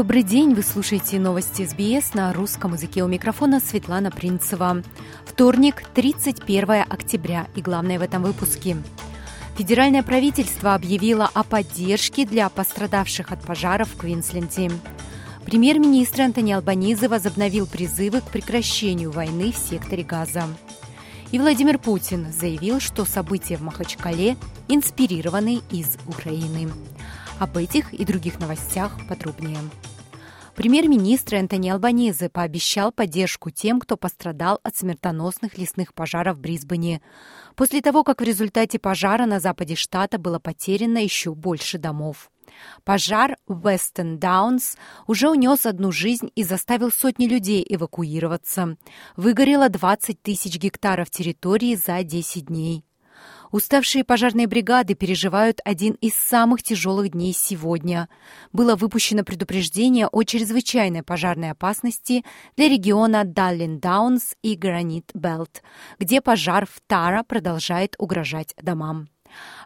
Добрый день, вы слушаете новости СБС на русском языке. У микрофона Светлана Принцева. Вторник, 31 октября и главное в этом выпуске. Федеральное правительство объявило о поддержке для пострадавших от пожаров в Квинсленде. Премьер-министр Антони Албанизы возобновил призывы к прекращению войны в секторе Газа. И Владимир Путин заявил, что события в Махачкале инспирированы из Украины. Об этих и других новостях подробнее. Премьер-министр Энтони Албанезе пообещал поддержку тем, кто пострадал от смертоносных лесных пожаров в Брисбене, после того, как в результате пожара на западе штата было потеряно еще больше домов. Пожар в Вестон Даунс уже унес одну жизнь и заставил сотни людей эвакуироваться. Выгорело 20 тысяч гектаров территории за 10 дней. Уставшие пожарные бригады переживают один из самых тяжелых дней сегодня. Было выпущено предупреждение о чрезвычайной пожарной опасности для региона Даллин Даунс и Гранит Белт, где пожар в Тара продолжает угрожать домам.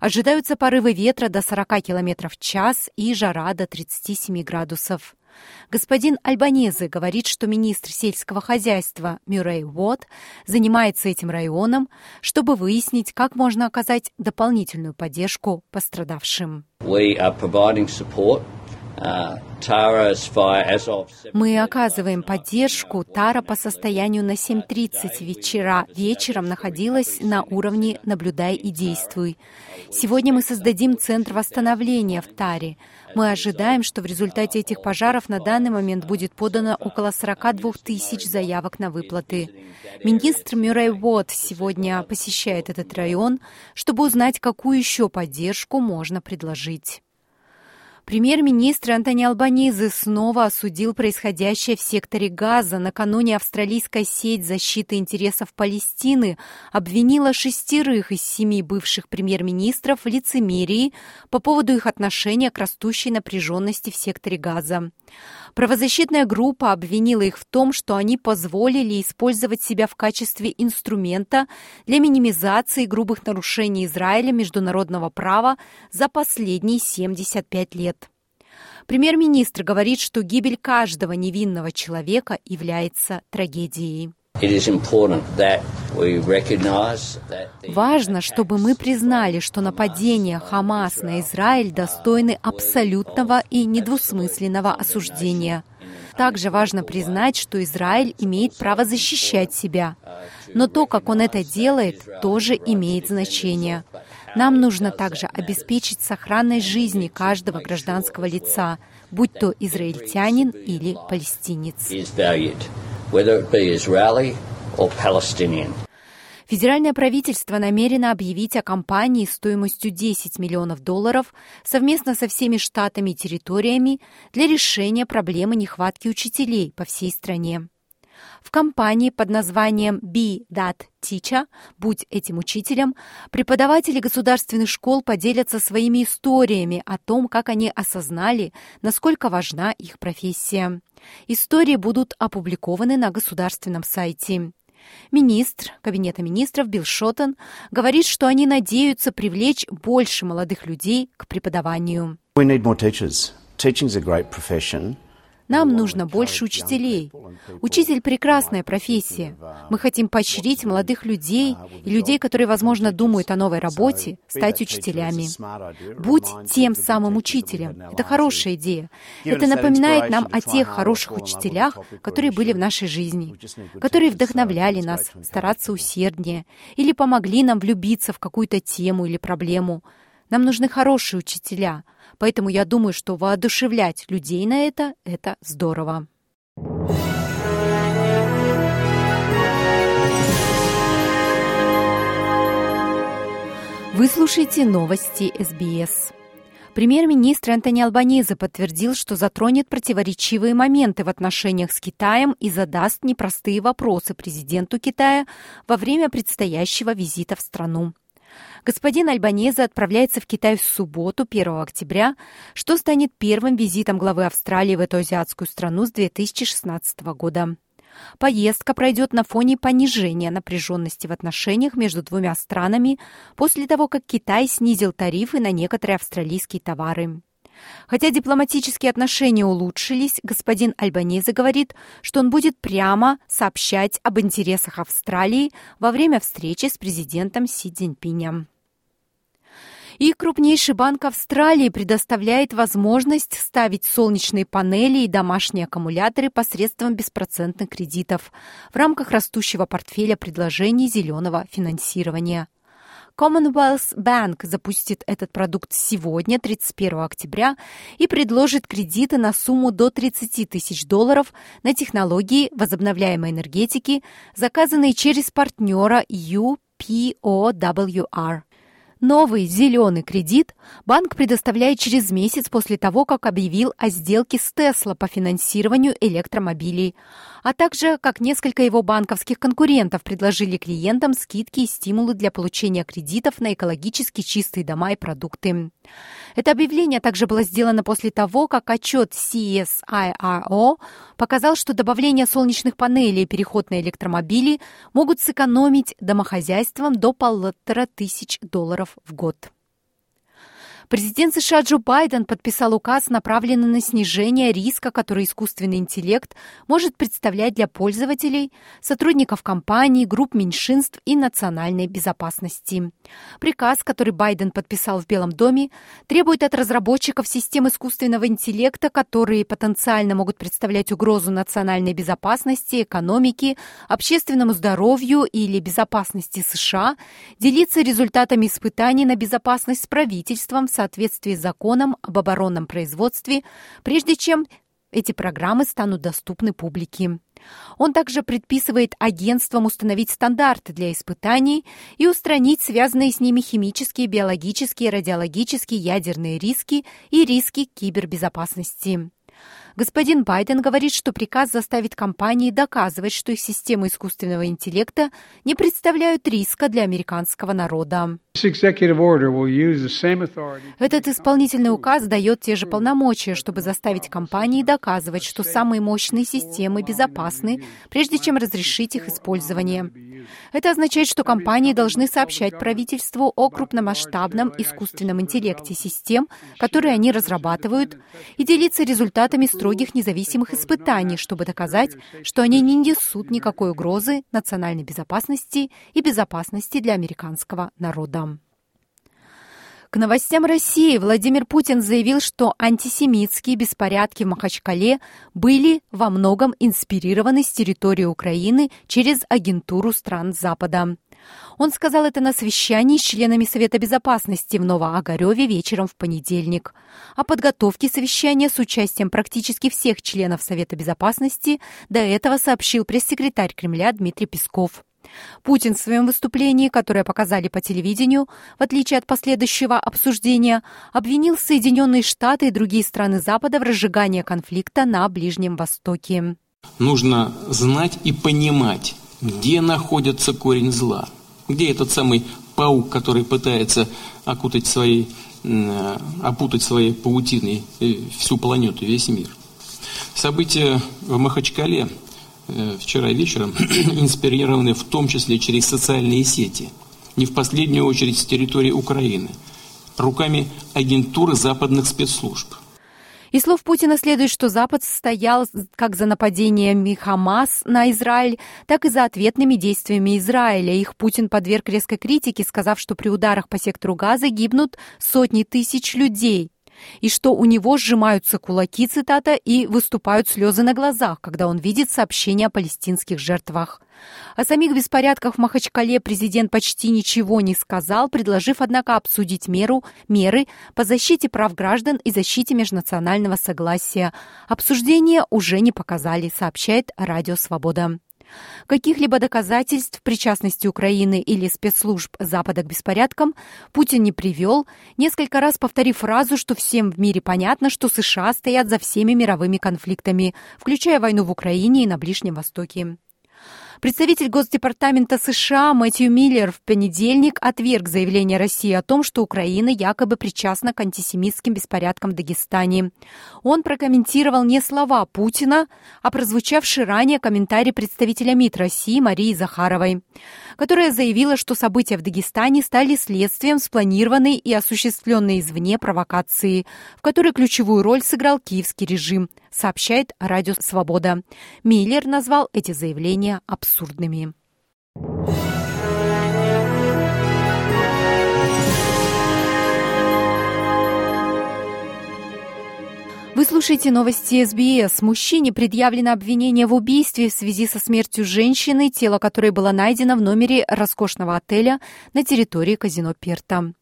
Ожидаются порывы ветра до 40 км в час и жара до 37 градусов. Господин Альбанезе говорит, что министр сельского хозяйства Мюррей Уотт занимается этим районом, чтобы выяснить, как можно оказать дополнительную поддержку пострадавшим. We are providing support мы оказываем поддержку. Тара по состоянию на 7.30 вечера вечером находилась на уровне «наблюдай и действуй». Сегодня мы создадим Центр восстановления в Таре. Мы ожидаем, что в результате этих пожаров на данный момент будет подано около 42 тысяч заявок на выплаты. Министр Мюррей Уотт сегодня посещает этот район, чтобы узнать, какую еще поддержку можно предложить. Премьер-министр Антони Албанизы снова осудил происходящее в секторе Газа. Накануне австралийская сеть защиты интересов Палестины обвинила шестерых из семи бывших премьер-министров в лицемерии по поводу их отношения к растущей напряженности в секторе Газа. Правозащитная группа обвинила их в том, что они позволили использовать себя в качестве инструмента для минимизации грубых нарушений Израиля международного права за последние 75 лет. Премьер-министр говорит, что гибель каждого невинного человека является трагедией. Важно, чтобы мы признали, что нападения Хамас на Израиль достойны абсолютного и недвусмысленного осуждения. Также важно признать, что Израиль имеет право защищать себя. Но то, как он это делает, тоже имеет значение. Нам нужно также обеспечить сохранность жизни каждого гражданского лица, будь то израильтянин или палестинец. Федеральное правительство намерено объявить о кампании стоимостью 10 миллионов долларов совместно со всеми штатами и территориями для решения проблемы нехватки учителей по всей стране. В кампании под названием «Be That Teacher» – «Будь этим учителем» преподаватели государственных школ поделятся своими историями о том, как они осознали, насколько важна их профессия. Истории будут опубликованы на государственном сайте. Министр Кабинета министров Билл Шоттон говорит, что они надеются привлечь больше молодых людей к преподаванию. We need more teachers. Teaching is a great profession. Нам нужно больше учителей. Учитель – прекрасная профессия. Мы хотим поощрить молодых людей и людей, которые, возможно, думают о новой работе, стать учителями. Будь тем самым учителем. Это хорошая идея. Это напоминает нам о тех хороших учителях, которые были в нашей жизни, которые вдохновляли нас стараться усерднее или помогли нам влюбиться в какую-то тему или проблему. Нам нужны хорошие учителя – Поэтому я думаю, что воодушевлять людей на это – это здорово. Вы слушаете новости СБС. Премьер-министр Антони Албанезе подтвердил, что затронет противоречивые моменты в отношениях с Китаем и задаст непростые вопросы президенту Китая во время предстоящего визита в страну. Господин Альбанезе отправляется в Китай в субботу, 1 октября, что станет первым визитом главы Австралии в эту азиатскую страну с 2016 года. Поездка пройдет на фоне понижения напряженности в отношениях между двумя странами после того, как Китай снизил тарифы на некоторые австралийские товары. Хотя дипломатические отношения улучшились, господин Альбанезе говорит, что он будет прямо сообщать об интересах Австралии во время встречи с президентом Си Цзиньпинем. И крупнейший банк Австралии предоставляет возможность ставить солнечные панели и домашние аккумуляторы посредством беспроцентных кредитов в рамках растущего портфеля предложений зеленого финансирования. Commonwealth Bank запустит этот продукт сегодня, 31 октября, и предложит кредиты на сумму до 30 тысяч долларов на технологии возобновляемой энергетики, заказанные через партнера UPOWR. Новый зеленый кредит банк предоставляет через месяц после того, как объявил о сделке с Tesla по финансированию электромобилей, а также как несколько его банковских конкурентов предложили клиентам скидки и стимулы для получения кредитов на экологически чистые дома и продукты. Это объявление также было сделано после того, как отчет CSIRO показал, что добавление солнечных панелей и переход на электромобили могут сэкономить домохозяйствам до полутора тысяч долларов в год. Президент США Джо Байден подписал указ, направленный на снижение риска, который искусственный интеллект может представлять для пользователей, сотрудников компаний, групп меньшинств и национальной безопасности. Приказ, который Байден подписал в Белом доме, требует от разработчиков систем искусственного интеллекта, которые потенциально могут представлять угрозу национальной безопасности, экономике, общественному здоровью или безопасности США, делиться результатами испытаний на безопасность с правительством соответствии с законом об оборонном производстве, прежде чем эти программы станут доступны публике. Он также предписывает агентствам установить стандарты для испытаний и устранить связанные с ними химические, биологические, радиологические, ядерные риски и риски кибербезопасности. Господин Байден говорит, что приказ заставит компании доказывать, что их системы искусственного интеллекта не представляют риска для американского народа. Этот исполнительный указ дает те же полномочия, чтобы заставить компании доказывать, что самые мощные системы безопасны, прежде чем разрешить их использование. Это означает, что компании должны сообщать правительству о крупномасштабном искусственном интеллекте систем, которые они разрабатывают, и делиться результатами строгих независимых испытаний, чтобы доказать, что они не несут никакой угрозы национальной безопасности и безопасности для американского народа. К новостям России Владимир Путин заявил, что антисемитские беспорядки в Махачкале были во многом инспирированы с территории Украины через агентуру стран Запада. Он сказал это на совещании с членами Совета Безопасности в Новоогареве вечером в понедельник. О подготовке совещания с участием практически всех членов Совета Безопасности до этого сообщил пресс-секретарь Кремля Дмитрий Песков. Путин в своем выступлении, которое показали по телевидению, в отличие от последующего обсуждения, обвинил Соединенные Штаты и другие страны Запада в разжигании конфликта на Ближнем Востоке. Нужно знать и понимать, где находится корень зла, где этот самый паук, который пытается окутать своей, опутать своей паутиной э, всю планету, весь мир. События в Махачкале – Э, вчера вечером, инспирированы в том числе через социальные сети, не в последнюю очередь с территории Украины, руками агентуры западных спецслужб. Из слов Путина следует, что Запад стоял как за нападениями Хамас на Израиль, так и за ответными действиями Израиля. Их Путин подверг резкой критике, сказав, что при ударах по сектору Газа гибнут сотни тысяч людей и что у него сжимаются кулаки, цитата, и выступают слезы на глазах, когда он видит сообщения о палестинских жертвах. О самих беспорядках в Махачкале президент почти ничего не сказал, предложив, однако, обсудить меру, меры по защите прав граждан и защите межнационального согласия. Обсуждения уже не показали, сообщает Радио Свобода. Каких-либо доказательств причастности Украины или спецслужб Запада к беспорядкам Путин не привел, несколько раз повторив фразу, что всем в мире понятно, что США стоят за всеми мировыми конфликтами, включая войну в Украине и на Ближнем Востоке. Представитель Госдепартамента США Мэтью Миллер в понедельник отверг заявление России о том, что Украина якобы причастна к антисемитским беспорядкам в Дагестане. Он прокомментировал не слова Путина, а прозвучавший ранее комментарий представителя МИД России Марии Захаровой, которая заявила, что события в Дагестане стали следствием спланированной и осуществленной извне провокации, в которой ключевую роль сыграл киевский режим, сообщает Радио Свобода. Миллер назвал эти заявления абсурдными абсурдными. Вы слушаете новости СБС. Мужчине предъявлено обвинение в убийстве в связи со смертью женщины, тело которой было найдено в номере роскошного отеля на территории казино Перта.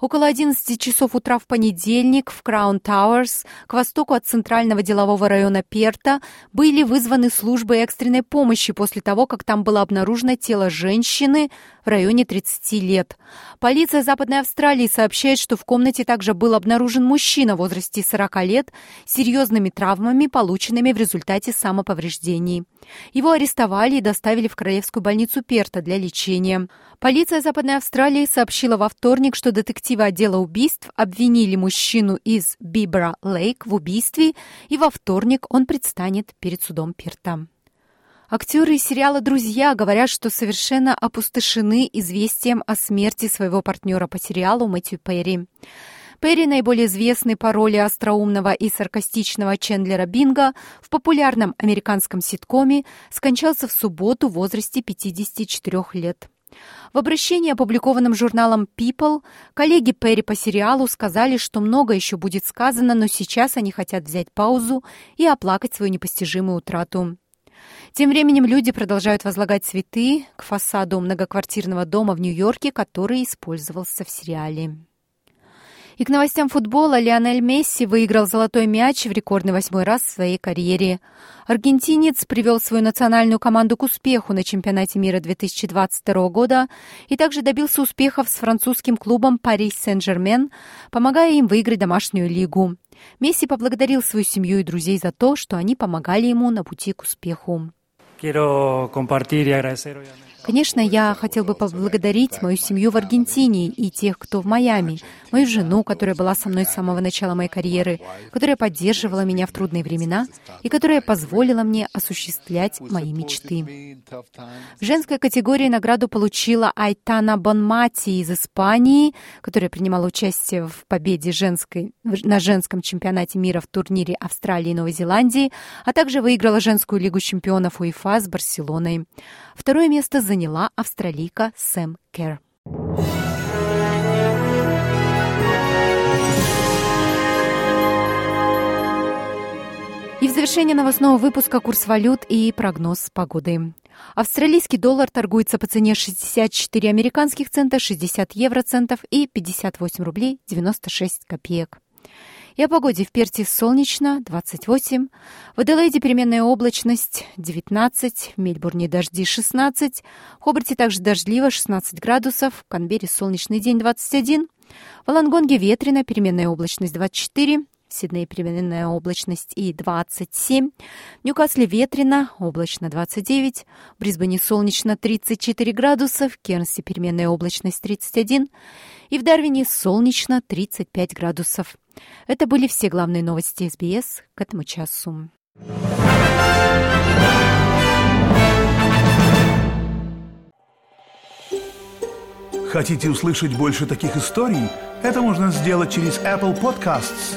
Около 11 часов утра в понедельник в Краун Тауэрс, к востоку от центрального делового района Перта, были вызваны службы экстренной помощи после того, как там было обнаружено тело женщины в районе 30 лет. Полиция Западной Австралии сообщает, что в комнате также был обнаружен мужчина в возрасте 40 лет с серьезными травмами, полученными в результате самоповреждений. Его арестовали и доставили в Королевскую больницу Перта для лечения. Полиция Западной Австралии сообщила во вторник, что детективы отдела убийств обвинили мужчину из Бибра Лейк в убийстве, и во вторник он предстанет перед судом Перта. Актеры сериала «Друзья» говорят, что совершенно опустошены известием о смерти своего партнера по сериалу Мэтью Перри. Перри, наиболее известный по роли остроумного и саркастичного Чендлера Бинга в популярном американском ситкоме, скончался в субботу в возрасте 54 лет. В обращении, опубликованном журналом People, коллеги Перри по сериалу сказали, что много еще будет сказано, но сейчас они хотят взять паузу и оплакать свою непостижимую утрату. Тем временем люди продолжают возлагать цветы к фасаду многоквартирного дома в Нью-Йорке, который использовался в сериале. И к новостям футбола Лионель Месси выиграл золотой мяч в рекордный восьмой раз в своей карьере. Аргентинец привел свою национальную команду к успеху на чемпионате мира 2022 года и также добился успехов с французским клубом Пари Сен-Жермен, помогая им выиграть домашнюю лигу. Месси поблагодарил свою семью и друзей за то, что они помогали ему на пути к успеху. Quiero compartir y agradecer Конечно, я хотел бы поблагодарить мою семью в Аргентине и тех, кто в Майами, мою жену, которая была со мной с самого начала моей карьеры, которая поддерживала меня в трудные времена и которая позволила мне осуществлять мои мечты. В женской категории награду получила Айтана Бонмати из Испании, которая принимала участие в победе женской, на женском чемпионате мира в турнире Австралии и Новой Зеландии, а также выиграла женскую лигу чемпионов УЕФА с Барселоной. Второе место заняла австралийка Сэм Кер. И в завершение новостного выпуска курс валют и прогноз погоды. Австралийский доллар торгуется по цене 64 американских цента, 60 евроцентов и 58 рублей 96 копеек. И о погоде в Перте солнечно 28, в Аделаиде переменная облачность 19, в Мельбурне дожди 16, в Хобарте также дождливо 16 градусов, в Канберре солнечный день 21, в Лангонге ветрено, переменная облачность 24, в Сиднее переменная облачность и 27. В Ньюкасле ветрено, облачно 29. В Брисбене солнечно 34 градуса. В Кернсе переменная облачность 31. И в Дарвине солнечно 35 градусов. Это были все главные новости СБС к этому часу. Хотите услышать больше таких историй? Это можно сделать через Apple Podcasts,